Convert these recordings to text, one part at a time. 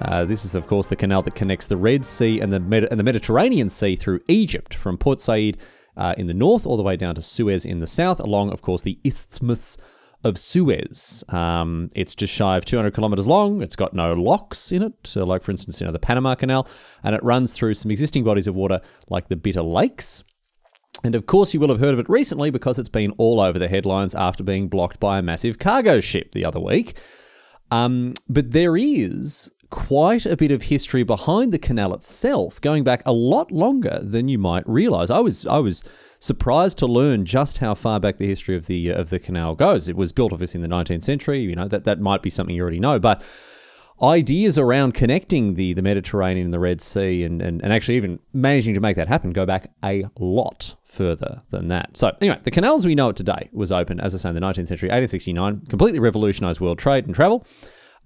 Uh, this is, of course, the canal that connects the Red Sea and the, Med- and the Mediterranean Sea through Egypt, from Port Said uh, in the north all the way down to Suez in the south, along, of course, the Isthmus of Suez. Um, it's just shy of 200 kilometers long. It's got no locks in it, so like, for instance, you know, the Panama Canal, and it runs through some existing bodies of water like the Bitter Lakes. And of course, you will have heard of it recently because it's been all over the headlines after being blocked by a massive cargo ship the other week. Um, but there is quite a bit of history behind the canal itself, going back a lot longer than you might realise. I was I was surprised to learn just how far back the history of the of the canal goes. It was built obviously in the 19th century. You know that that might be something you already know, but ideas around connecting the, the Mediterranean and the Red Sea and, and, and actually even managing to make that happen go back a lot further than that. So, anyway, the canal as we know it today was opened, as I say, in the 19th century, 1869, completely revolutionized world trade and travel.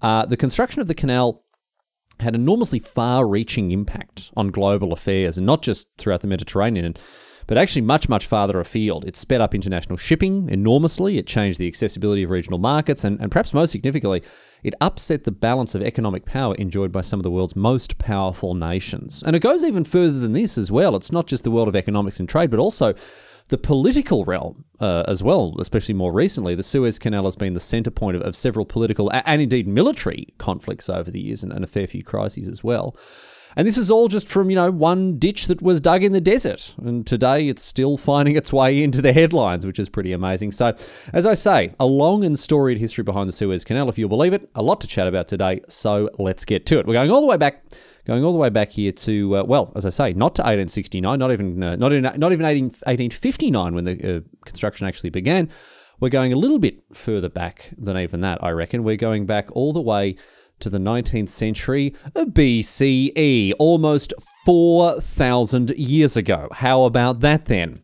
Uh, the construction of the canal had enormously far reaching impact on global affairs and not just throughout the Mediterranean. But actually much, much farther afield. It sped up international shipping enormously, it changed the accessibility of regional markets, and, and perhaps most significantly, it upset the balance of economic power enjoyed by some of the world's most powerful nations. And it goes even further than this as well. It's not just the world of economics and trade, but also the political realm uh, as well, especially more recently. The Suez Canal has been the centre point of, of several political and indeed military conflicts over the years and, and a fair few crises as well. And this is all just from, you know, one ditch that was dug in the desert. And today it's still finding its way into the headlines, which is pretty amazing. So, as I say, a long and storied history behind the Suez Canal, if you'll believe it. A lot to chat about today. So, let's get to it. We're going all the way back going all the way back here to uh, well, as I say, not to 1869, not even uh, not even not even 18, 1859 when the uh, construction actually began. We're going a little bit further back than even that, I reckon. We're going back all the way to the 19th century BCE, almost 4,000 years ago. How about that then?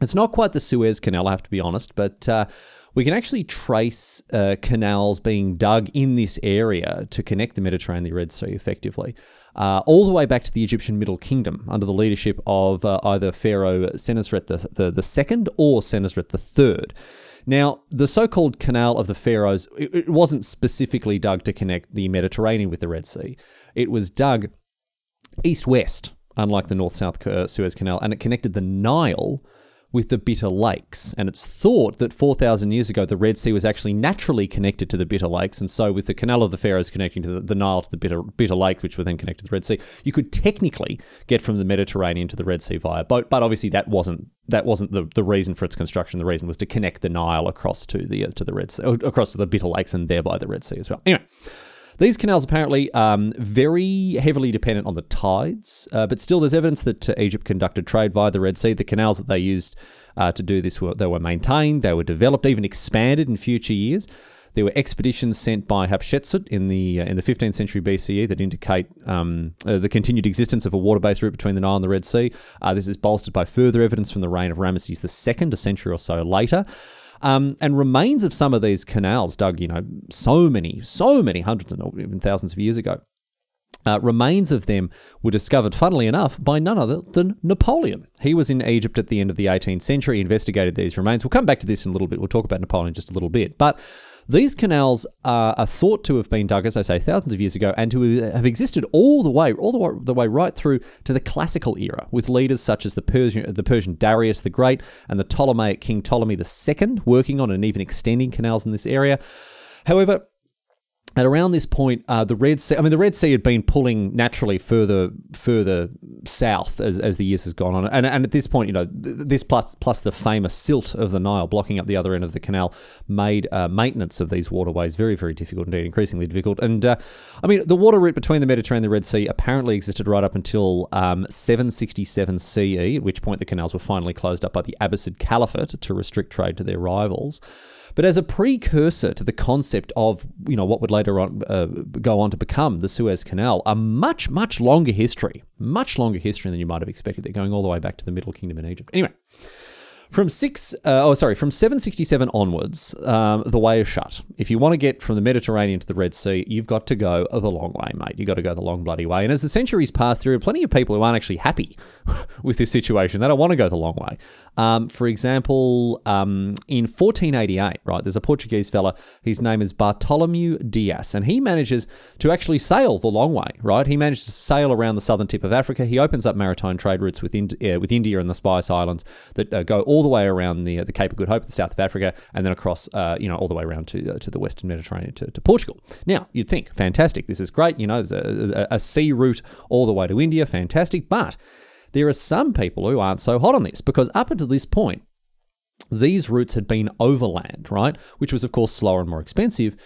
It's not quite the Suez Canal, I have to be honest, but uh, we can actually trace uh, canals being dug in this area to connect the Mediterranean and the Red Sea effectively, uh, all the way back to the Egyptian Middle Kingdom under the leadership of uh, either Pharaoh Senusret the, the, the second or Senusret the third. Now, the so called Canal of the Pharaohs, it wasn't specifically dug to connect the Mediterranean with the Red Sea. It was dug east west, unlike the north south Suez Canal, and it connected the Nile with the Bitter Lakes. And it's thought that 4,000 years ago, the Red Sea was actually naturally connected to the Bitter Lakes. And so, with the Canal of the Pharaohs connecting to the, the Nile to the Bitter, Bitter Lake, which were then connected to the Red Sea, you could technically get from the Mediterranean to the Red Sea via boat. But obviously, that wasn't that wasn't the, the reason for its construction. The reason was to connect the Nile across to the uh, to the Red Sea, across to the Bitter Lakes, and thereby the Red Sea as well. Anyway. These canals apparently um, very heavily dependent on the tides, uh, but still there's evidence that uh, Egypt conducted trade via the Red Sea. The canals that they used uh, to do this were they were maintained, they were developed, even expanded in future years. There were expeditions sent by Hatshepsut in the uh, in the 15th century BCE that indicate um, uh, the continued existence of a water-based route between the Nile and the Red Sea. Uh, this is bolstered by further evidence from the reign of Ramesses II, a century or so later. Um, and remains of some of these canals dug, you know, so many, so many hundreds and even thousands of years ago. Uh, remains of them were discovered, funnily enough, by none other than Napoleon. He was in Egypt at the end of the 18th century, investigated these remains. We'll come back to this in a little bit. We'll talk about Napoleon just a little bit. But these canals are, are, thought to have been dug, as I say, thousands of years ago, and to have existed all the way, all the way, the way right through to the classical era, with leaders such as the Persian, the Persian Darius the Great and the Ptolemaic King Ptolemy II working on and even extending canals in this area. However, at around this point, uh, the Red Sea, I mean, the Red Sea had been pulling naturally further further south as, as the years has gone on. And, and at this point, you know, this plus, plus the famous silt of the Nile blocking up the other end of the canal made uh, maintenance of these waterways very, very difficult indeed, increasingly difficult. And uh, I mean, the water route between the Mediterranean and the Red Sea apparently existed right up until um, 767 CE, at which point the canals were finally closed up by the Abbasid Caliphate to restrict trade to their rivals. But as a precursor to the concept of, you know, what would later on uh, go on to become the Suez Canal, a much, much longer history, much longer history than you might have expected. They're going all the way back to the Middle Kingdom in Egypt. Anyway, from six, uh, oh sorry, from 767 onwards, um, the way is shut. If you want to get from the Mediterranean to the Red Sea, you've got to go the long way, mate. You've got to go the long bloody way. And as the centuries pass through, plenty of people who aren't actually happy with this situation. They don't want to go the long way. Um, for example, um, in 1488, right, there's a Portuguese fella. His name is Bartolomeu Dias, and he manages to actually sail the long way, right? He manages to sail around the southern tip of Africa. He opens up maritime trade routes with, Ind- uh, with India and the Spice Islands that uh, go all the way around the, the Cape of Good Hope, the south of Africa, and then across, uh, you know, all the way around to, uh, to the western Mediterranean, to, to Portugal. Now, you'd think, fantastic, this is great, you know, a, a, a sea route all the way to India, fantastic, but there are some people who aren't so hot on this because up until this point, these routes had been overland, right? Which was, of course, slower and more expensive.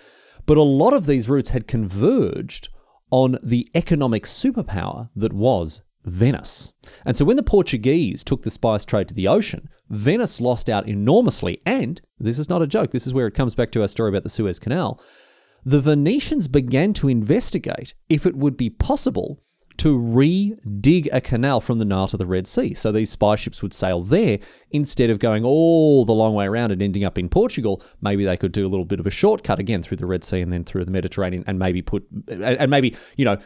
But a lot of these routes had converged on the economic superpower that was Venice. And so when the Portuguese took the spice trade to the ocean, Venice lost out enormously. And this is not a joke, this is where it comes back to our story about the Suez Canal. The Venetians began to investigate if it would be possible to re-dig a canal from the Nile to the Red Sea. So these spy ships would sail there instead of going all the long way around and ending up in Portugal. Maybe they could do a little bit of a shortcut again through the Red Sea and then through the Mediterranean, and maybe put and maybe you know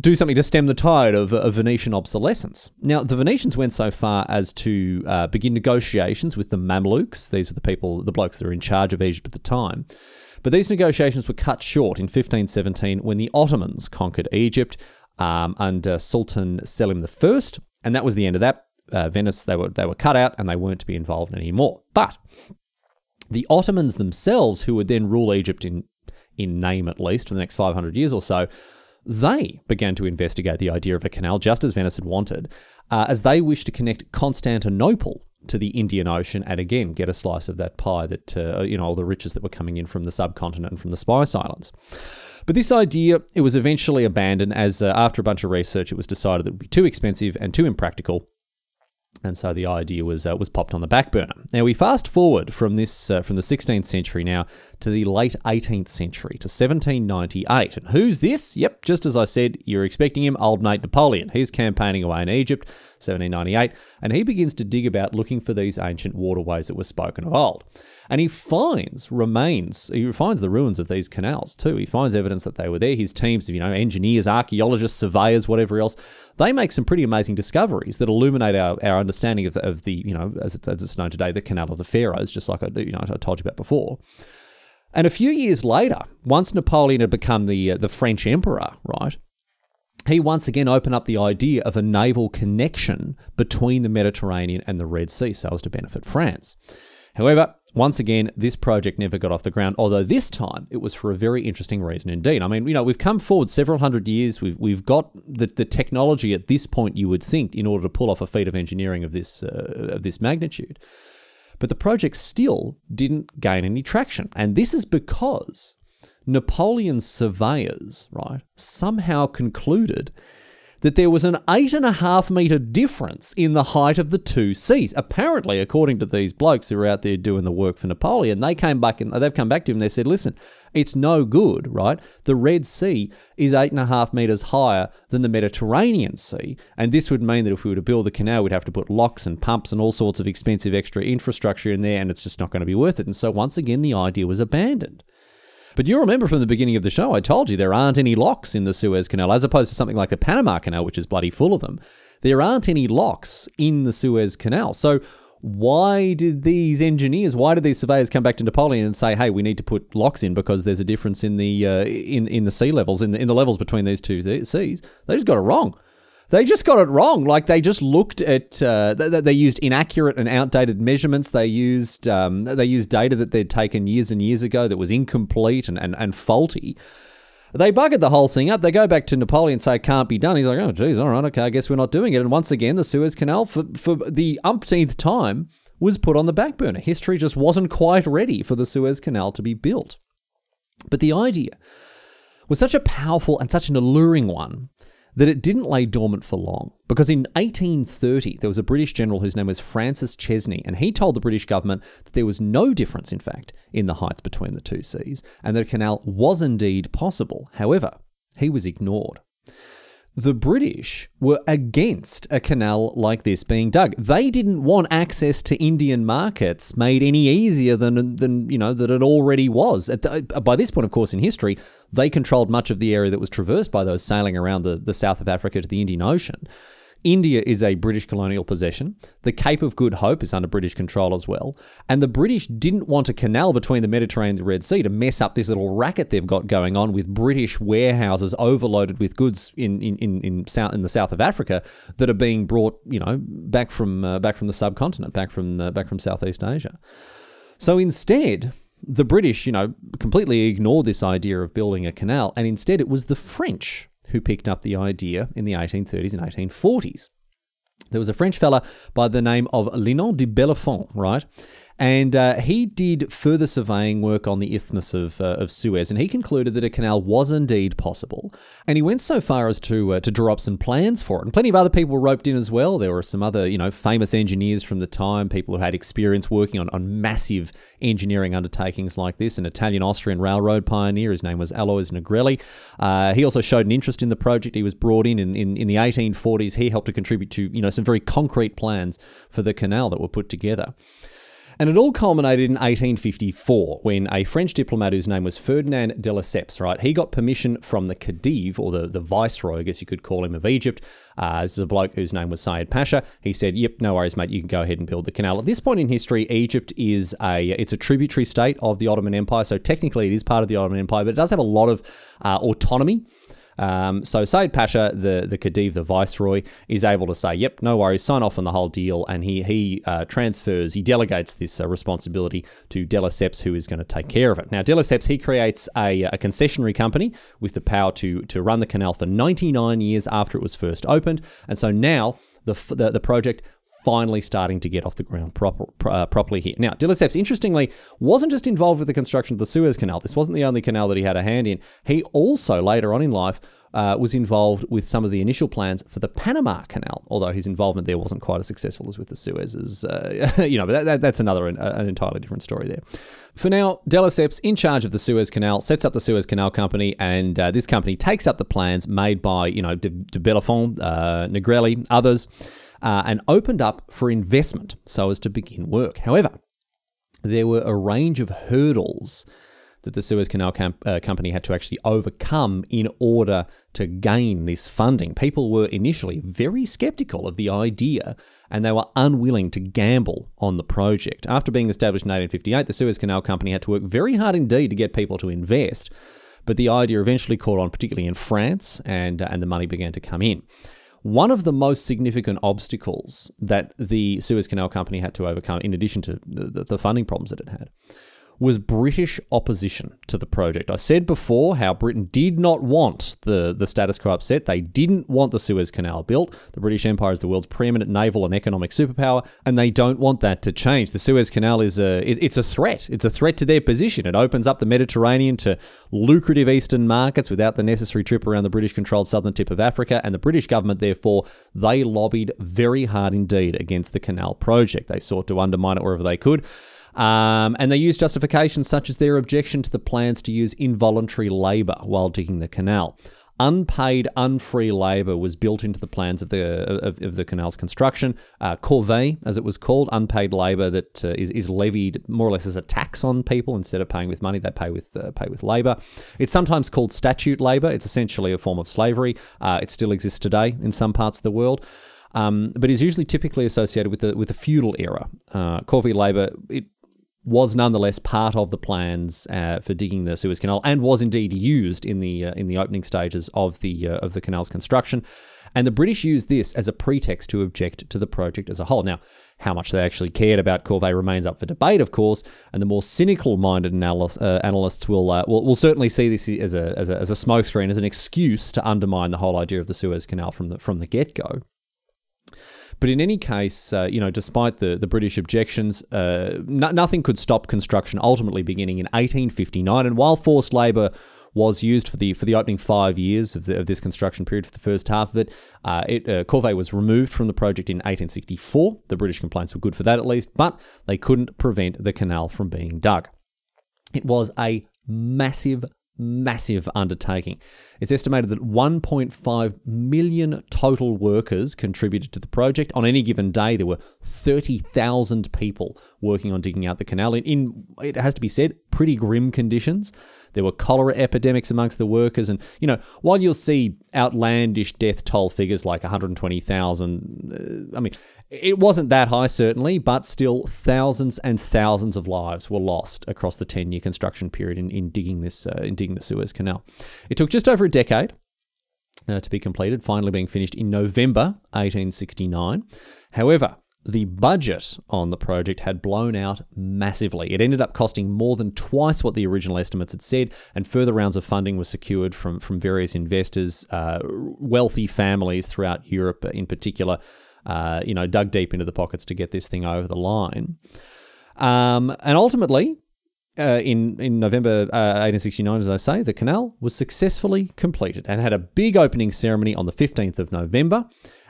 do something to stem the tide of, of, Venetian obsolescence. Now, the Venetians went so far as to uh, begin negotiations with the Mamluks. These were the people, the blokes that were in charge of Egypt at the time. But these negotiations were cut short in 1517 when the Ottomans conquered Egypt um, under Sultan Selim I, and that was the end of that. Uh, Venice, they were they were cut out and they weren't to be involved anymore. But the Ottomans themselves, who would then rule Egypt in in name at least for the next 500 years or so, they began to investigate the idea of a canal, just as Venice had wanted, uh, as they wished to connect Constantinople to the Indian Ocean and again get a slice of that pie that uh, you know all the riches that were coming in from the subcontinent and from the Spice Islands. But this idea, it was eventually abandoned as uh, after a bunch of research, it was decided that it would be too expensive and too impractical. And so the idea was uh, was popped on the back burner. Now we fast forward from this uh, from the 16th century now to the late 18th century to 1798. And who's this? Yep, just as I said, you're expecting him, old mate Napoleon. He's campaigning away in Egypt, 1798, and he begins to dig about looking for these ancient waterways that were spoken of old. And he finds remains, he finds the ruins of these canals too. He finds evidence that they were there. His teams of, you know, engineers, archaeologists, surveyors, whatever else, they make some pretty amazing discoveries that illuminate our, our understanding of, of the, you know, as, as it's known today, the Canal of the Pharaohs, just like I, you know, I told you about before. And a few years later, once Napoleon had become the uh, the French emperor, right? He once again opened up the idea of a naval connection between the Mediterranean and the Red Sea so as to benefit France. However, once again, this project never got off the ground, although this time it was for a very interesting reason indeed. I mean, you know, we've come forward several hundred years. We've, we've got the, the technology at this point, you would think, in order to pull off a feat of engineering of this, uh, of this magnitude. But the project still didn't gain any traction. And this is because Napoleon's surveyors, right, somehow concluded that there was an eight and a half meter difference in the height of the two seas. Apparently, according to these blokes who were out there doing the work for Napoleon, they came back and they've come back to him. And they said, "Listen, it's no good, right? The Red Sea is eight and a half meters higher than the Mediterranean Sea, and this would mean that if we were to build the canal, we'd have to put locks and pumps and all sorts of expensive extra infrastructure in there, and it's just not going to be worth it." And so once again, the idea was abandoned. But you remember from the beginning of the show, I told you there aren't any locks in the Suez Canal, as opposed to something like the Panama Canal, which is bloody full of them. There aren't any locks in the Suez Canal. So why did these engineers, why did these surveyors come back to Napoleon and say, "Hey, we need to put locks in because there's a difference in the uh, in in the sea levels, in the, in the levels between these two seas"? They just got it wrong they just got it wrong. Like they just looked at uh, they, they, used inaccurate and outdated measurements. They used um, they used data that they'd taken years and years ago that was incomplete and, and, and faulty. They buggered the whole thing up. They go back to Napoleon and say can't be done. He's like, oh, geez, all right, okay, I guess we're not doing it. And once again, the Suez Canal, for, for the umpteenth time, was put on the back burner. History just wasn't quite ready for the Suez Canal to be built. But the idea was such a powerful and such an alluring one that it didn't lay dormant for long. Because in 1830, there was a British general whose name was Francis Chesney, and he told the British government that there was no difference, in fact, in the heights between the two seas, and that a canal was indeed possible. However, he was ignored the British were against a canal like this being dug. They didn't want access to Indian markets made any easier than, than you know that it already was. The, by this point, of course, in history, they controlled much of the area that was traversed by those sailing around the, the south of Africa to the Indian Ocean. India is a British colonial possession. The Cape of Good Hope is under British control as well. And the British didn't want a canal between the Mediterranean and the Red Sea to mess up this little racket they've got going on with British warehouses overloaded with goods in, in, in, in, south, in the south of Africa that are being brought, you know, back from, uh, back from the subcontinent, back from, uh, back from Southeast Asia. So instead, the British, you know, completely ignored this idea of building a canal, and instead it was the French who picked up the idea in the 1830s and 1840s. There was a French fella by the name of Linant de Bellefonds, right? And uh, he did further surveying work on the Isthmus of, uh, of Suez, and he concluded that a canal was indeed possible. And he went so far as to uh, to draw up some plans for it. And plenty of other people were roped in as well. There were some other, you know, famous engineers from the time, people who had experience working on, on massive engineering undertakings like this. An Italian-Austrian railroad pioneer, his name was Alois Negrelli. Uh, he also showed an interest in the project. He was brought in, in in in the 1840s. He helped to contribute to, you know, some very concrete plans for the canal that were put together. And it all culminated in 1854 when a French diplomat whose name was Ferdinand de Lesseps, right, he got permission from the Khedive, or the, the viceroy, I guess you could call him, of Egypt. Uh, this is a bloke whose name was Said Pasha. He said, yep, no worries, mate, you can go ahead and build the canal. At this point in history, Egypt is a, it's a tributary state of the Ottoman Empire, so technically it is part of the Ottoman Empire, but it does have a lot of uh, autonomy. Um, so Said Pasha, the the Khedive, the viceroy, is able to say, "Yep, no worries, sign off on the whole deal," and he he uh, transfers, he delegates this uh, responsibility to de Lesseps, who is going to take care of it. Now, de Lesseps he creates a, a concessionary company with the power to to run the canal for 99 years after it was first opened, and so now the the, the project finally starting to get off the ground proper, uh, properly here. Now, de Lesseps, interestingly, wasn't just involved with the construction of the Suez Canal. This wasn't the only canal that he had a hand in. He also, later on in life, uh, was involved with some of the initial plans for the Panama Canal, although his involvement there wasn't quite as successful as with the Suez's. Uh, you know, but that, that, that's another an, an, entirely different story there. For now, de Lesseps, in charge of the Suez Canal, sets up the Suez Canal Company, and uh, this company takes up the plans made by, you know, de, de Bellefonds, uh, Negrelli, others uh, and opened up for investment so as to begin work. However, there were a range of hurdles that the Suez Canal camp, uh, Company had to actually overcome in order to gain this funding. People were initially very skeptical of the idea and they were unwilling to gamble on the project. After being established in 1858, the Suez Canal Company had to work very hard indeed to get people to invest, but the idea eventually caught on, particularly in France, and, uh, and the money began to come in. One of the most significant obstacles that the Suez Canal Company had to overcome, in addition to the, the funding problems that it had, was British opposition to the project. I said before how Britain did not want the, the status quo upset. They didn't want the Suez Canal built. The British Empire is the world's preeminent naval and economic superpower, and they don't want that to change. The Suez Canal is a it, it's a threat. It's a threat to their position. It opens up the Mediterranean to lucrative eastern markets without the necessary trip around the British controlled southern tip of Africa, and the British government therefore they lobbied very hard indeed against the canal project. They sought to undermine it wherever they could. Um, and they used justifications such as their objection to the plans to use involuntary labour while digging the canal. Unpaid, unfree labour was built into the plans of the of, of the canal's construction. Uh, corvée, as it was called, unpaid labour that uh, is is levied more or less as a tax on people instead of paying with money, they pay with uh, pay with labour. It's sometimes called statute labour. It's essentially a form of slavery. Uh, it still exists today in some parts of the world. Um, but is usually typically associated with the with the feudal era. Uh, corvée labour it was nonetheless part of the plans uh, for digging the Suez Canal and was indeed used in the uh, in the opening stages of the uh, of the canal's construction. And the British used this as a pretext to object to the project as a whole. Now, how much they actually cared about Corvée remains up for debate, of course, and the more cynical-minded analysts, uh, analysts will, uh, will, will certainly see this as a, as a as a smokescreen, as an excuse to undermine the whole idea of the Suez Canal from the from the get-go. But in any case, uh, you know, despite the, the British objections, uh, no, nothing could stop construction ultimately beginning in 1859. And while forced labour was used for the for the opening five years of, the, of this construction period for the first half of it. Uh, it uh, Corvée was removed from the project in 1864. The British complaints were good for that at least, but they couldn't prevent the canal from being dug. It was a massive massive undertaking. It's estimated that 1.5 million total workers contributed to the project. On any given day, there were 30,000 people working on digging out the canal in, in, it has to be said, pretty grim conditions. There were cholera epidemics amongst the workers. And, you know, while you'll see outlandish death toll figures like 120,000, uh, I mean, it wasn't that high, certainly, but still thousands and thousands of lives were lost across the 10 year construction period in, in digging this, uh, in digging the Suez Canal. It took just over a decade. Uh, to be completed, finally being finished in November 1869. However, the budget on the project had blown out massively. It ended up costing more than twice what the original estimates had said, and further rounds of funding were secured from, from various investors, uh, wealthy families throughout Europe in particular, uh, you know, dug deep into the pockets to get this thing over the line. Um, and ultimately, uh, in in November uh, 1869, as I say, the canal was successfully completed and had a big opening ceremony on the 15th of November.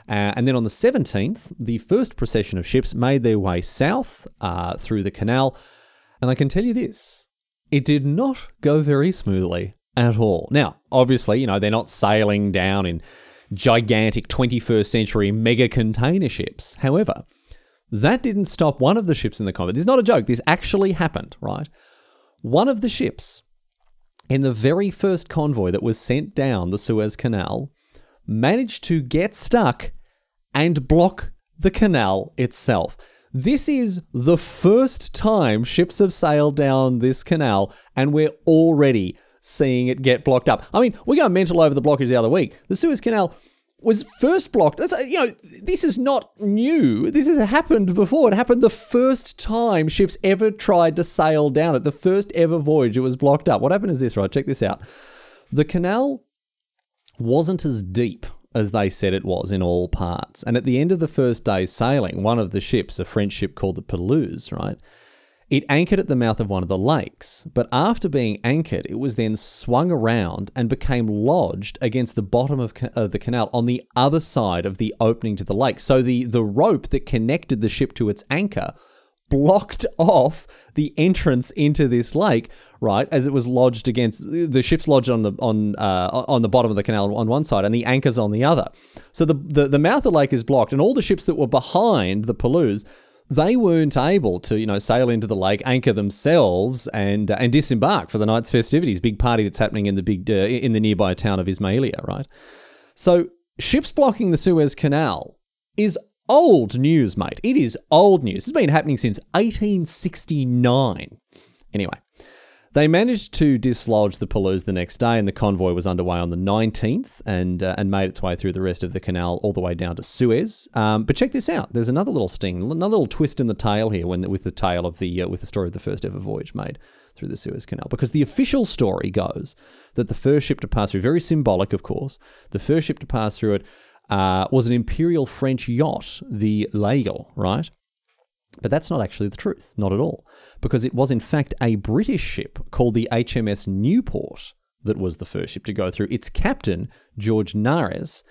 Uh, and then on the 17th, the first procession of ships made their way south uh, through the canal. And I can tell you this it did not go very smoothly at all. Now, obviously, you know, they're not sailing down in gigantic 21st century mega container ships. However, that didn't stop one of the ships in the convoy. This is not a joke, this actually happened, right? One of the ships in the very first convoy that was sent down the Suez Canal managed to get stuck and block the canal itself. This is the first time ships have sailed down this canal, and we're already seeing it get blocked up. I mean, we got mental over the blockage the other week. The Suez Canal was first blocked. Uh, you know, this is not new. This has happened before. It happened the first time ships ever tried to sail down it. The first ever voyage, it was blocked up. What happened is this, right? Check this out. The canal wasn't as deep as they said it was in all parts. And at the end of the first day's sailing, one of the ships, a French ship called the Pelouse, right? It anchored at the mouth of one of the lakes, but after being anchored, it was then swung around and became lodged against the bottom of, of the canal on the other side of the opening to the lake. So the, the rope that connected the ship to its anchor blocked off the entrance into this lake, right? As it was lodged against the ship's lodged on the on uh, on the bottom of the canal on one side and the anchors on the other. So the, the the mouth of the lake is blocked, and all the ships that were behind the Pelouse. They weren't able to, you know, sail into the lake, anchor themselves, and uh, and disembark for the night's festivities. Big party that's happening in the big uh, in the nearby town of Ismailia, right? So ships blocking the Suez Canal is old news, mate. It is old news. It's been happening since 1869. Anyway, they managed to dislodge the Pelouse the next day, and the convoy was underway on the 19th and uh, and made its way through the rest of the canal all the way down to Suez. Um, but check this out: there's another little sting, another little twist in the tail here, when with the tale of the uh, with the story of the first ever voyage made through the Suez Canal, because the official story goes that the first ship to pass through, very symbolic, of course, the first ship to pass through it uh, was an imperial French yacht, the L'Aigle, right? But that's not actually the truth, not at all, because it was in fact a British ship called the HMS Newport that was the first ship to go through. Its captain, George Nares,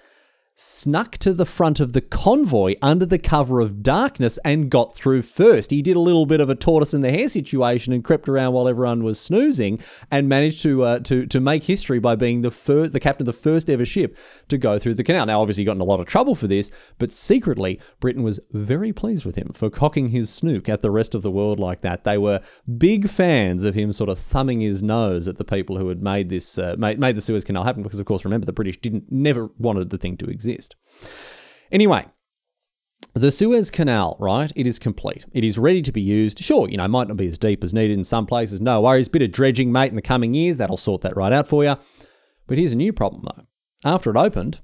snuck to the front of the convoy under the cover of darkness and got through first. He did a little bit of a tortoise in the hare situation and crept around while everyone was snoozing and managed to uh, to to make history by being the first the captain of the first ever ship to go through the canal. Now obviously he got in a lot of trouble for this, but secretly Britain was very pleased with him for cocking his snook at the rest of the world like that. They were big fans of him sort of thumbing his nose at the people who had made this uh, made, made the Suez Canal happen because of course remember the British didn't never wanted the thing to exist exist. Anyway, the Suez Canal, right? It is complete. It is ready to be used. Sure, you know, might not be as deep as needed in some places. No worries. Bit of dredging, mate, in the coming years. That'll sort that right out for you. But here's a new problem, though. After it opened,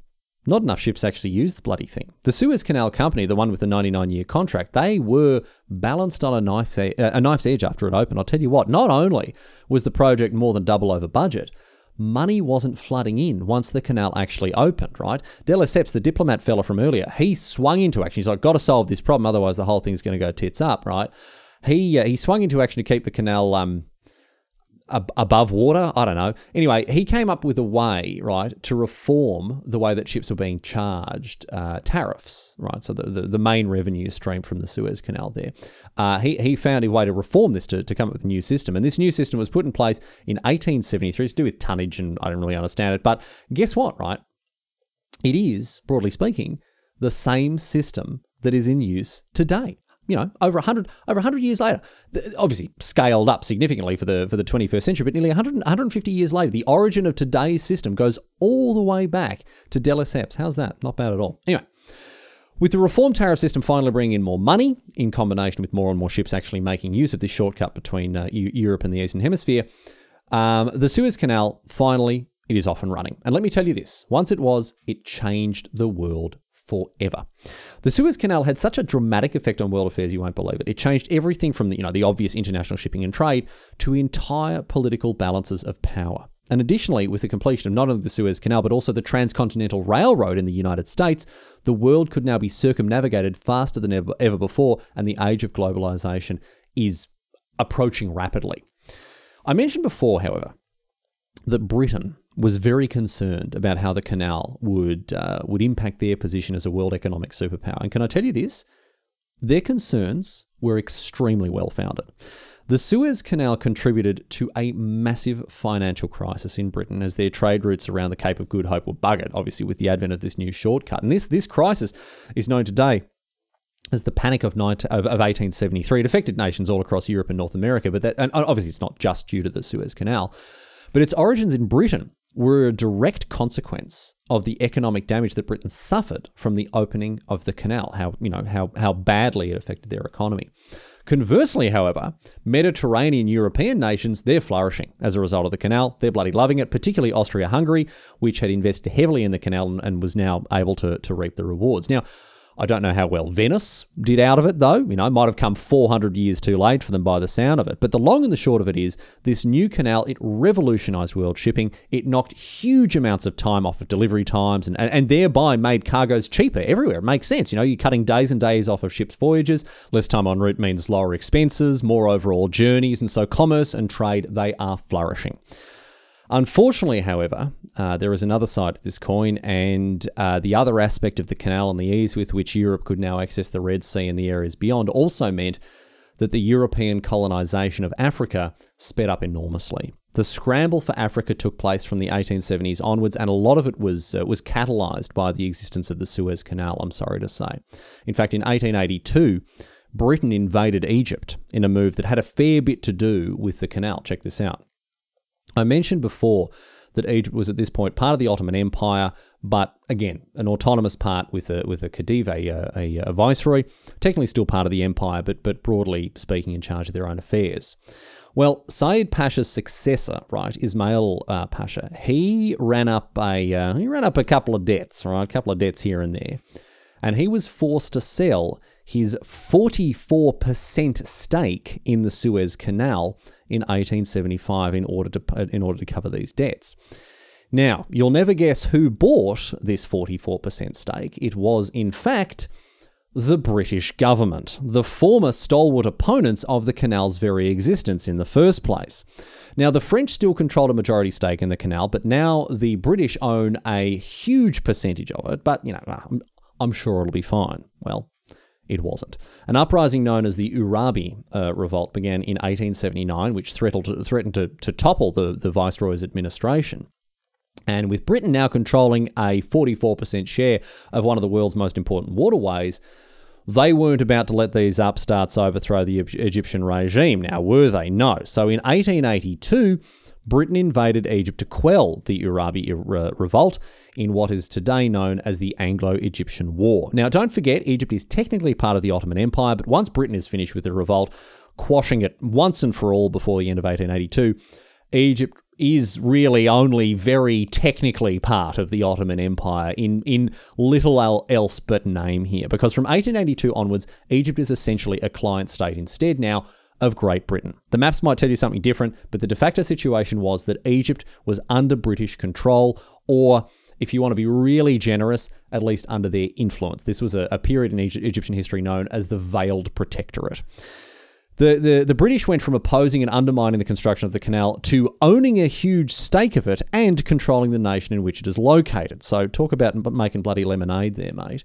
not enough ships actually used the bloody thing. The Suez Canal Company, the one with the 99 year contract, they were balanced on a, knife, uh, a knife's edge after it opened. I'll tell you what, not only was the project more than double over budget, money wasn't flooding in once the canal actually opened, right? De Lesseps, the diplomat fella from earlier, he swung into action. He's like, got to solve this problem, otherwise the whole thing's going to go tits up, right? He uh, he swung into action to keep the canal um, ab- above water. I don't know. Anyway, he came up with a way, right, to reform the way that ships were being charged uh, tariffs, right? So the, the, the, main revenue stream from the Suez Canal there. Uh, he, he found a way to reform this to, to come up with a new system. And this new system was put in place in 1873. It's to do with tonnage, and I don't really understand it. But guess what, right? It is, broadly speaking, the same system that is in use today you know, over 100 over 100 years later, obviously scaled up significantly for the for the 21st century, but nearly 100, 150 years later, the origin of today's system goes all the way back to de Lesseps. How's that? Not bad at all. Anyway, with the reform tariff system finally bringing in more money, in combination with more and more ships actually making use of this shortcut between uh, Europe and the Eastern Hemisphere, um, the Suez Canal finally it is off and running. And let me tell you this: once it was, it changed the world forever. The Suez Canal had such a dramatic effect on world affairs, you won't believe it. It changed everything from the, you know, the obvious international shipping and trade to entire political balances of power. And additionally, with the completion of not only the Suez Canal, but also the Transcontinental Railroad in the United States, the world could now be circumnavigated faster than ever, ever before, and the age of globalization is approaching rapidly. I mentioned before, however, that Britain was very concerned about how the canal would uh, would impact their position as a world economic superpower. And can I tell you this? Their concerns were extremely well founded. The Suez Canal contributed to a massive financial crisis in Britain as their trade routes around the Cape of Good Hope were buggered, obviously with the advent of this new shortcut. And this this crisis is known today as the Panic of, 19, of, of 1873. It affected nations all across Europe and North America, but that, and obviously it's not just due to the Suez Canal, but its origins in Britain were a direct consequence of the economic damage that Britain suffered from the opening of the canal, how, you know, how, how badly it affected their economy. Conversely, however, Mediterranean European nations, they're flourishing as a result of the canal. They're bloody loving it, particularly Austria Hungary, which had invested heavily in the canal and was now able to, to reap the rewards. Now, I don't know how well Venice did out of it, though. You know, might have come 400 years too late for them by the sound of it. But the long and the short of it is, this new canal, it revolutionized world shipping. It knocked huge amounts of time off of delivery times and, and, and thereby made cargoes cheaper everywhere. It makes sense. You know, you're cutting days and days off of ships' voyages. Less time en route means lower expenses, more overall journeys. And so commerce and trade, they are flourishing. Unfortunately, however, uh, there is another side to this coin, and uh, the other aspect of the canal and the ease with which Europe could now access the Red Sea and the areas beyond also meant that the European colonization of Africa sped up enormously. The scramble for Africa took place from the 1870s onwards, and a lot of it was uh, was catalyzed by the existence of the Suez Canal. I'm sorry to say. In fact, in 1882. Britain invaded Egypt in a move that had a fair bit to do with the canal. Check this out. I mentioned before that Egypt was at this point part of the Ottoman Empire, but again, an autonomous part with a with a Khedive, a, a, a, viceroy, technically still part of the empire, but but broadly speaking, in charge of their own affairs. Well, Said Pasha's successor, right, Ismail uh, Pasha, he ran up a uh, he ran up a couple of debts, right, a couple of debts here and there, and he was forced to sell his 44% stake in the Suez Canal in 1875 in order to in order to cover these debts. Now, you'll never guess who bought this 44% stake. It was in fact the British government, the former stalwart opponents of the canal's very existence in the first place. Now, the French still controlled a majority stake in the canal, but now the British own a huge percentage of it. But, you know, I'm, I'm sure it'll be fine. Well, it wasn't. An uprising known as the Urabi uh, Revolt began in 1879, which threatened to, threatened to, to topple the, the Viceroy's administration. And with Britain now controlling a 44% share of one of the world's most important waterways, they weren't about to let these upstarts overthrow the Egyptian regime, now were they? No. So in 1882, Britain invaded Egypt to quell the Urabi uh, revolt in what is today known as the Anglo Egyptian War. Now, don't forget, Egypt is technically part of the Ottoman Empire, but once Britain is finished with the revolt, quashing it once and for all before the end of 1882, Egypt is really only very technically part of the Ottoman Empire in, in little else but name here. Because from 1882 onwards, Egypt is essentially a client state instead now of Great Britain. The maps might tell you something different, but the de facto situation was that Egypt was under British control, or if you want to be really generous, at least under their influence. This was a, a period in Egypt, Egyptian history known as the Veiled Protectorate. The, the, the British went from opposing and undermining the construction of the canal to owning a huge stake of it and controlling the nation in which it is located. So, talk about making bloody lemonade there, mate.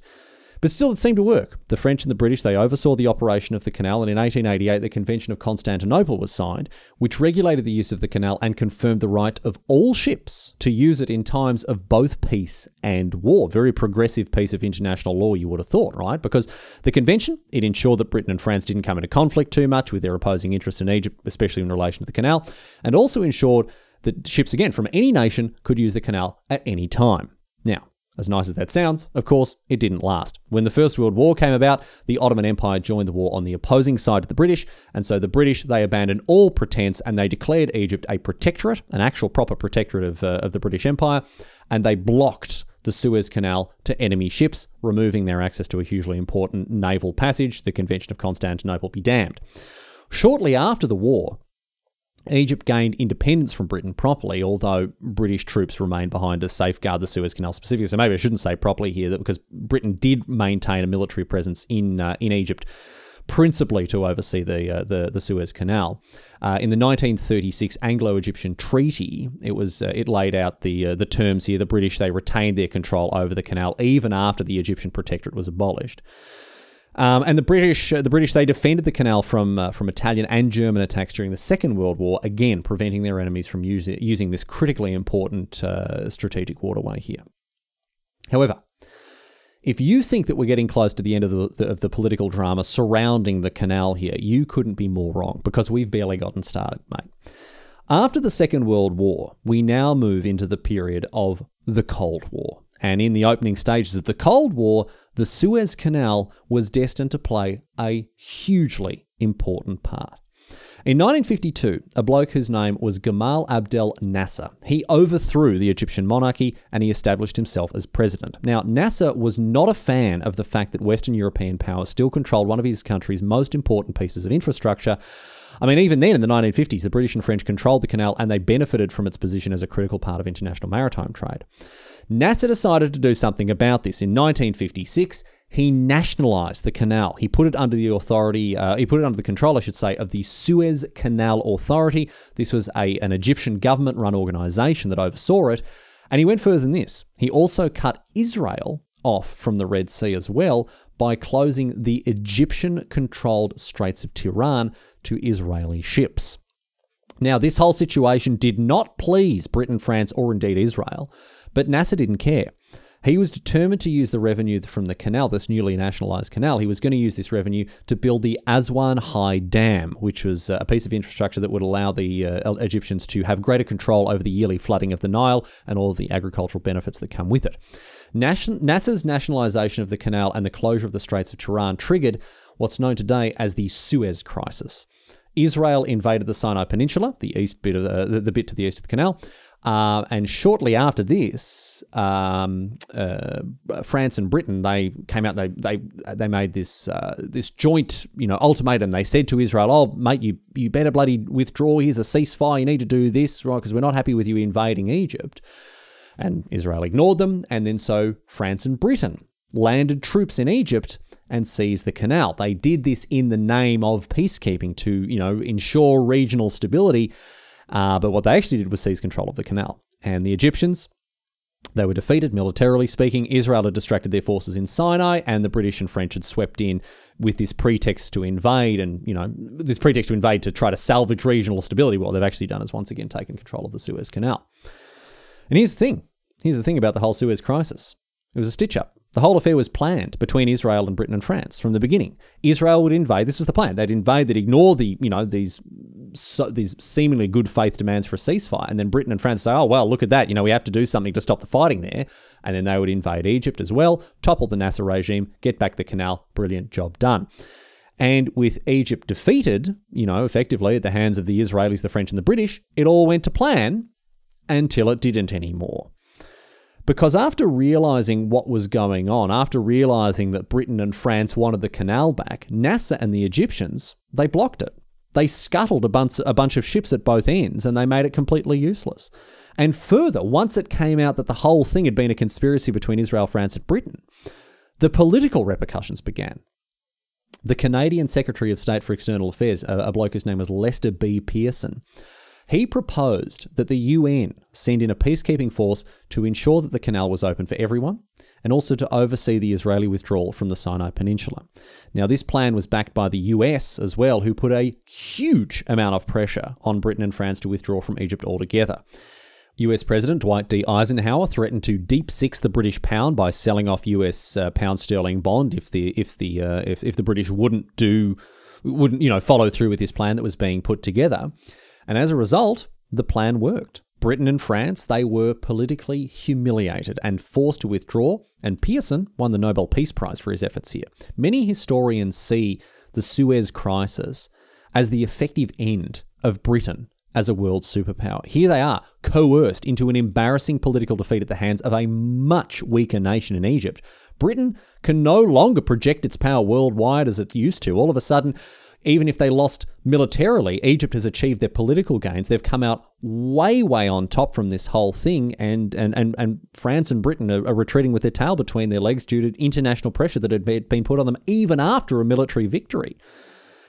But still, it seemed to work. The French and the British, they oversaw the operation of the canal, and in 1888, the Convention of Constantinople was signed, which regulated the use of the canal and confirmed the right of all ships to use it in times of both peace and war. Very progressive piece of international law, you would have thought, right? Because the convention, it ensured that Britain and France didn't come into conflict too much with their opposing interests in Egypt, especially in relation to the canal, and also ensured that ships, again, from any nation could use the canal at any time. Now, as nice as that sounds, of course, it didn't last. When the First World War came about, the Ottoman Empire joined the war on the opposing side of the British, and so the British they abandoned all pretense and they declared Egypt a protectorate, an actual proper protectorate of, uh, of the British Empire, and they blocked the Suez Canal to enemy ships, removing their access to a hugely important naval passage, the Convention of Constantinople be damned. Shortly after the war, Egypt gained independence from Britain properly, although British troops remained behind to safeguard the Suez Canal specifically. So maybe I shouldn't say properly here that because Britain did maintain a military presence in uh, in Egypt, principally to oversee the uh, the, the, Suez Canal. Uh, in the 1936 Anglo-Egyptian Treaty, it was uh, it laid out the uh, the terms here. The British they retained their control over the canal even after the Egyptian protectorate was abolished. Um, and the British, uh, the British, they defended the canal from uh, from Italian and German attacks during the Second World War, again preventing their enemies from using this critically important uh, strategic waterway here. However, if you think that we're getting close to the end of the, the, of the political drama surrounding the canal here, you couldn't be more wrong because we've barely gotten started, mate. After the Second World War, we now move into the period of the Cold War. And in the opening stages of the Cold War, the Suez Canal was destined to play a hugely important part. In 1952, a bloke whose name was Gamal Abdel Nasser, he overthrew the Egyptian monarchy and he established himself as president. Now, Nasser was not a fan of the fact that Western European powers still controlled one of his country's most important pieces of infrastructure. I mean, even then in the 1950s, the British and French controlled the canal and they benefited from its position as a critical part of international maritime trade. Nasser decided to do something about this. In 1956, he nationalized the canal. He put it under the authority, uh, he put it under the control, I should say, of the Suez Canal Authority. This was a, an Egyptian government run organization that oversaw it. And he went further than this. He also cut Israel off from the Red Sea as well by closing the Egyptian controlled Straits of Tiran to Israeli ships. Now, this whole situation did not please Britain, France, or indeed Israel. But Nasser didn't care. He was determined to use the revenue from the canal, this newly nationalised canal. He was going to use this revenue to build the Aswan High Dam, which was uh, a piece of infrastructure that would allow the uh, Egyptians to have greater control over the yearly flooding of the Nile and all of the agricultural benefits that come with it. Nasser's nationalisation of the canal and the closure of the Straits of Tiran triggered what's known today as the Suez Crisis. Israel invaded the Sinai Peninsula, the east bit of the, the bit to the east of the canal, uh, and shortly after this, um, uh, France and Britain they came out. They they they made this uh, this joint you know ultimatum. They said to Israel, "Oh mate, you you better bloody withdraw. Here's a ceasefire. You need to do this right because we're not happy with you invading Egypt." And Israel ignored them, and then so France and Britain landed troops in Egypt and seized the canal. They did this in the name of peacekeeping to you know ensure regional stability. Uh, but what they actually did was seize control of the canal. And the Egyptians, they were defeated militarily speaking. Israel had distracted their forces in Sinai, and the British and French had swept in with this pretext to invade, and you know this pretext to invade to try to salvage regional stability. What they've actually done is once again taken control of the Suez Canal. And here's the thing: here's the thing about the whole Suez crisis. It was a stitch up. The whole affair was planned between Israel and Britain and France from the beginning. Israel would invade. This was the plan. They'd invade. They'd ignore the, you know, these so, these seemingly good faith demands for a ceasefire, and then Britain and France say, "Oh well, look at that. You know, we have to do something to stop the fighting there." And then they would invade Egypt as well, topple the Nasser regime, get back the canal. Brilliant job done. And with Egypt defeated, you know, effectively at the hands of the Israelis, the French, and the British, it all went to plan until it didn't anymore. Because after realizing what was going on, after realizing that Britain and France wanted the canal back, Nasser and the Egyptians, they blocked it. They scuttled a bunch, a bunch of ships at both ends and they made it completely useless. And further, once it came out that the whole thing had been a conspiracy between Israel, France, and Britain, the political repercussions began. the Canadian Secretary of State for External Affairs, a, a bloke whose name was Lester B. Pearson, he proposed that the UN send in a peacekeeping force to ensure that the canal was open for everyone and also to oversee the Israeli withdrawal from the Sinai Peninsula. Now, this plan was backed by the US as well, who put a huge amount of pressure on Britain and France to withdraw from Egypt altogether. US President Dwight D. Eisenhower threatened to deep six the British pound by selling off US uh, pound sterling bond if the if the uh, if, if the British wouldn't do wouldn't you know follow through with this plan that was being put together. And as a result, the plan worked. Britain and France, they were politically humiliated and forced to withdraw, and Pearson won the Nobel Peace Prize for his efforts here. Many historians see the Suez Crisis as the effective end of Britain as a world superpower. Here they are, coerced into an embarrassing political defeat at the hands of a much weaker nation in Egypt. Britain can no longer project its power worldwide as it used to. All of a sudden, even if they lost militarily, Egypt has achieved their political gains. They've come out way, way on top from this whole thing, and and and, and France and Britain are, are retreating with their tail between their legs due to international pressure that had been put on them even after a military victory.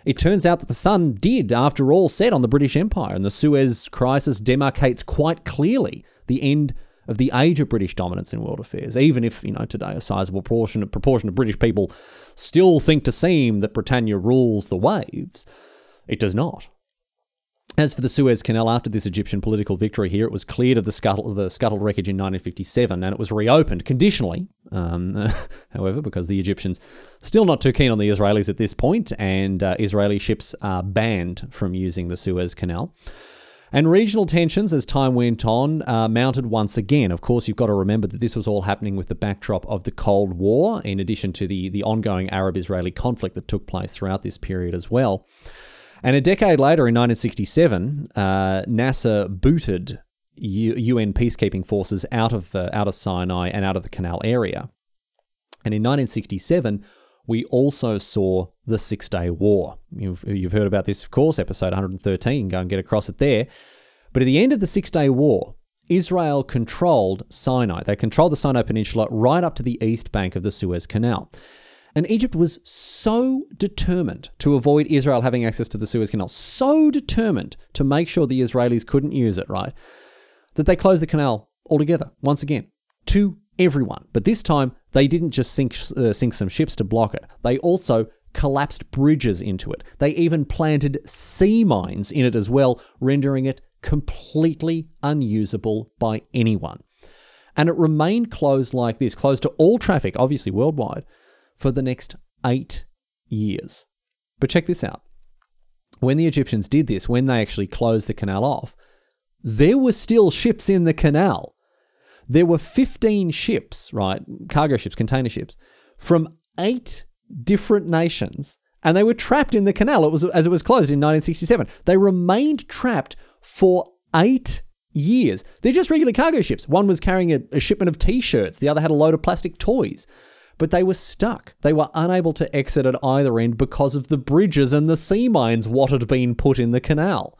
It turns out that the sun did, after all, set on the British Empire, and the Suez Crisis demarcates quite clearly the end of the age of British dominance in world affairs, even if, you know, today a sizable proportion, proportion of British people still think to seem that Britannia rules the waves, it does not. As for the Suez Canal, after this Egyptian political victory here, it was cleared of the, scuttle, the scuttled wreckage in 1957 and it was reopened conditionally. Um, however, because the Egyptians still not too keen on the Israelis at this point, and uh, Israeli ships are banned from using the Suez Canal. And regional tensions, as time went on, uh, mounted once again. Of course, you've got to remember that this was all happening with the backdrop of the Cold War, in addition to the, the ongoing Arab Israeli conflict that took place throughout this period as well. And a decade later, in 1967, uh, Nasser booted U- UN peacekeeping forces out of, uh, out of Sinai and out of the Canal area. And in 1967, we also saw the Six Day War. You've, you've heard about this, of course, episode 113. Go and get across it there. But at the end of the Six Day War, Israel controlled Sinai. They controlled the Sinai Peninsula right up to the east bank of the Suez Canal. And Egypt was so determined to avoid Israel having access to the Suez Canal, so determined to make sure the Israelis couldn't use it, right, that they closed the canal altogether, once again, to everyone. But this time, they didn't just sink, uh, sink some ships to block it, they also collapsed bridges into it. They even planted sea mines in it as well, rendering it completely unusable by anyone. And it remained closed like this, closed to all traffic, obviously worldwide, for the next eight years. But check this out. When the Egyptians did this, when they actually closed the canal off, there were still ships in the canal. There were 15 ships, right? Cargo ships, container ships, from eight different nations, and they were trapped in the canal it was, as it was closed in 1967. They remained trapped for eight years. They're just regular cargo ships. One was carrying a, a shipment of t shirts, the other had a load of plastic toys but they were stuck. They were unable to exit at either end because of the bridges and the sea mines what had been put in the canal.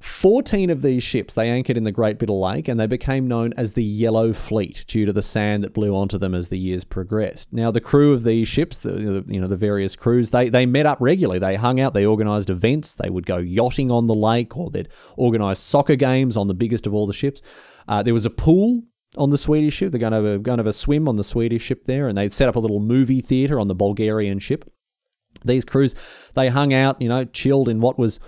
14 of these ships they anchored in the Great Bitter Lake and they became known as the Yellow Fleet due to the sand that blew onto them as the years progressed. Now the crew of these ships, the, you know the various crews, they they met up regularly. They hung out, they organized events, they would go yachting on the lake or they'd organize soccer games on the biggest of all the ships. Uh, there was a pool on the Swedish ship. They're going to have a, going to have a swim on the Swedish ship there, and they set up a little movie theater on the Bulgarian ship. These crews, they hung out, you know, chilled in what was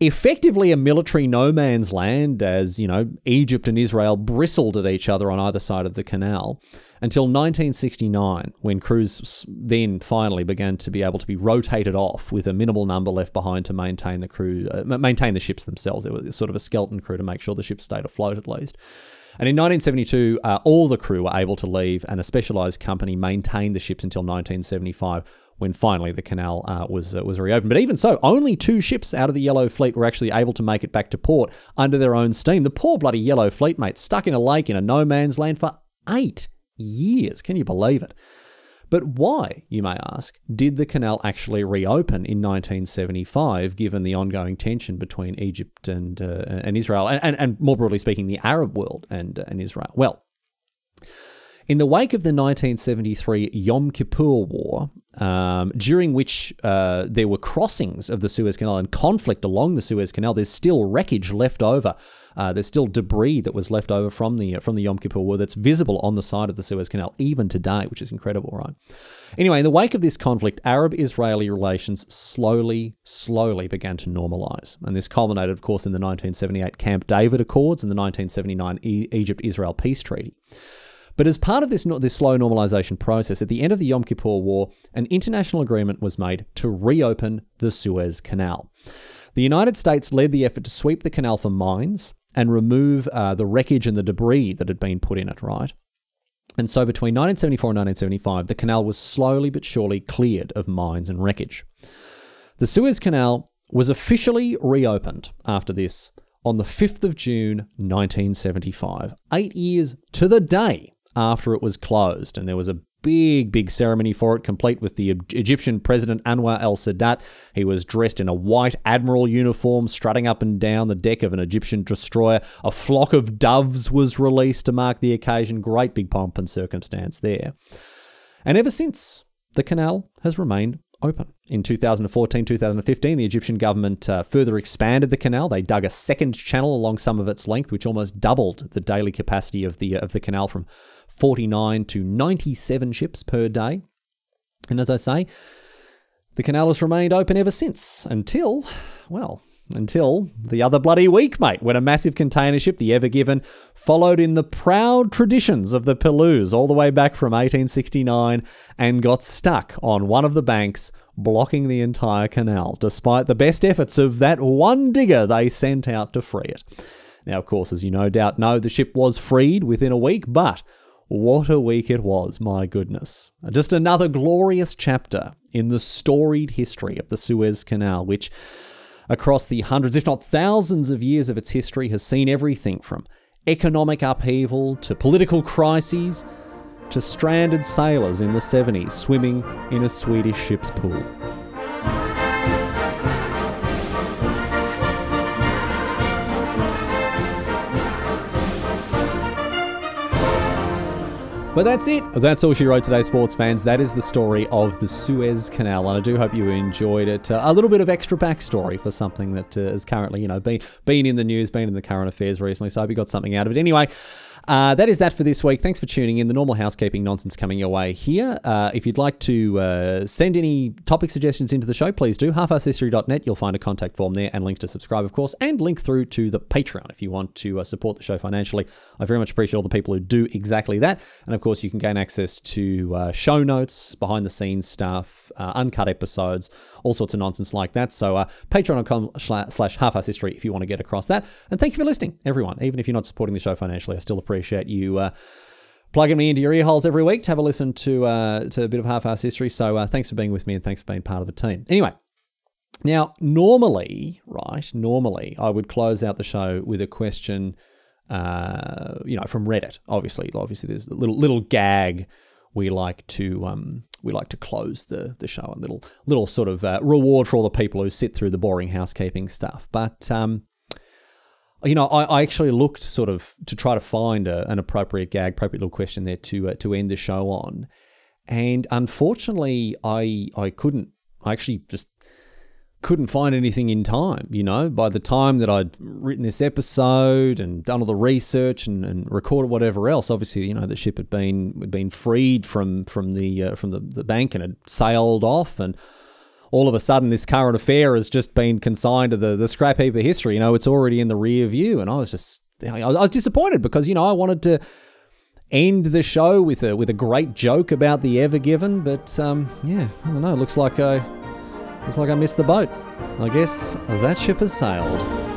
effectively a military no man's land as, you know, Egypt and Israel bristled at each other on either side of the canal until 1969 when crews then finally began to be able to be rotated off with a minimal number left behind to maintain the crew uh, maintain the ships themselves. It was sort of a skeleton crew to make sure the ship stayed afloat at least. And in 1972, uh, all the crew were able to leave, and a specialised company maintained the ships until 1975, when finally the canal uh, was uh, was reopened. But even so, only two ships out of the Yellow Fleet were actually able to make it back to port under their own steam. The poor bloody Yellow Fleet, mate, stuck in a lake in a no man's land for eight years. Can you believe it? But why, you may ask, did the canal actually reopen in 1975, given the ongoing tension between Egypt and, uh, and Israel, and, and, and, more broadly speaking, the Arab world and, and Israel? Well, In the wake of the 1973 Yom Kippur War, um, during which uh, there were crossings of the Suez Canal and conflict along the Suez Canal, there's still wreckage left over. Uh, there's still debris that was left over from the from the Yom Kippur War that's visible on the side of the Suez Canal even today, which is incredible, right? Anyway, in the wake of this conflict, Arab-Israeli relations slowly, slowly began to normalize, and this culminated, of course, in the 1978 Camp David Accords and the 1979 e- Egypt-Israel peace treaty. But as part of this, this slow normalization process, at the end of the Yom Kippur War, an international agreement was made to reopen the Suez Canal. The United States led the effort to sweep the canal for mines and remove uh, the wreckage and the debris that had been put in it, right? And so between 1974 and 1975, the canal was slowly but surely cleared of mines and wreckage. The Suez Canal was officially reopened after this on the 5th of June 1975, eight years to the day after it was closed. And there was a big, big ceremony for it, complete with the Egyptian President Anwar el Sadat. He was dressed in a white admiral uniform, strutting up and down the deck of an Egyptian destroyer. A flock of doves was released to mark the occasion. Great big pomp and circumstance there. And ever since, the canal has remained open. In 2014 2015, the Egyptian government uh, further expanded the canal. They dug a second channel along some of its length, which almost doubled the daily capacity of the, uh, of the canal from 49 to 97 ships per day. And as I say, the canal has remained open ever since until, well, until the other bloody week, mate, when a massive container ship, the Ever Given, followed in the proud traditions of the Péluse all the way back from 1869 and got stuck on one of the banks, blocking the entire canal, despite the best efforts of that one digger they sent out to free it. Now, of course, as you no doubt know, the ship was freed within a week, but what a week it was, my goodness. Just another glorious chapter in the storied history of the Suez Canal, which, across the hundreds, if not thousands of years of its history, has seen everything from economic upheaval to political crises to stranded sailors in the 70s swimming in a Swedish ship's pool. But that's it. That's all she wrote today, sports fans. That is the story of the Suez Canal, and I do hope you enjoyed it. Uh, a little bit of extra backstory for something that uh, is currently, you know, been been in the news, been in the current affairs recently. So I hope you got something out of it. Anyway. Uh, that is that for this week. Thanks for tuning in. The normal housekeeping nonsense coming your way here. Uh, if you'd like to uh, send any topic suggestions into the show, please do. halfarsedhistory.net. You'll find a contact form there and links to subscribe, of course, and link through to the Patreon if you want to uh, support the show financially. I very much appreciate all the people who do exactly that. And of course, you can gain access to uh, show notes, behind the scenes stuff, uh, uncut episodes, all sorts of nonsense like that. So, patreon.com slash halfarsedhistory if you want to get across that. And thank you for listening, everyone. Even if you're not supporting the show financially, I still appreciate appreciate you uh, plugging me into your ear holes every week to have a listen to uh, to a bit of half-ass history. So uh, thanks for being with me and thanks for being part of the team. Anyway, now normally, right, normally I would close out the show with a question, uh, you know, from Reddit. Obviously, obviously there's a little little gag we like to um, we like to close the the show a little little sort of uh, reward for all the people who sit through the boring housekeeping stuff. But um, you know, I, I, actually looked sort of to try to find a, an appropriate gag, appropriate little question there to uh, to end the show on, and unfortunately, I I couldn't. I actually just couldn't find anything in time. You know, by the time that I'd written this episode and done all the research and, and recorded whatever else, obviously, you know, the ship had been had been freed from from the uh, from the, the bank and had sailed off and all of a sudden this current affair has just been consigned to the, the scrap heap of history. You know, it's already in the rear view. And I was just, I was disappointed because, you know, I wanted to end the show with a, with a great joke about the Ever Given. But, um, yeah, I don't know. Looks like I, looks like I missed the boat. I guess that ship has sailed.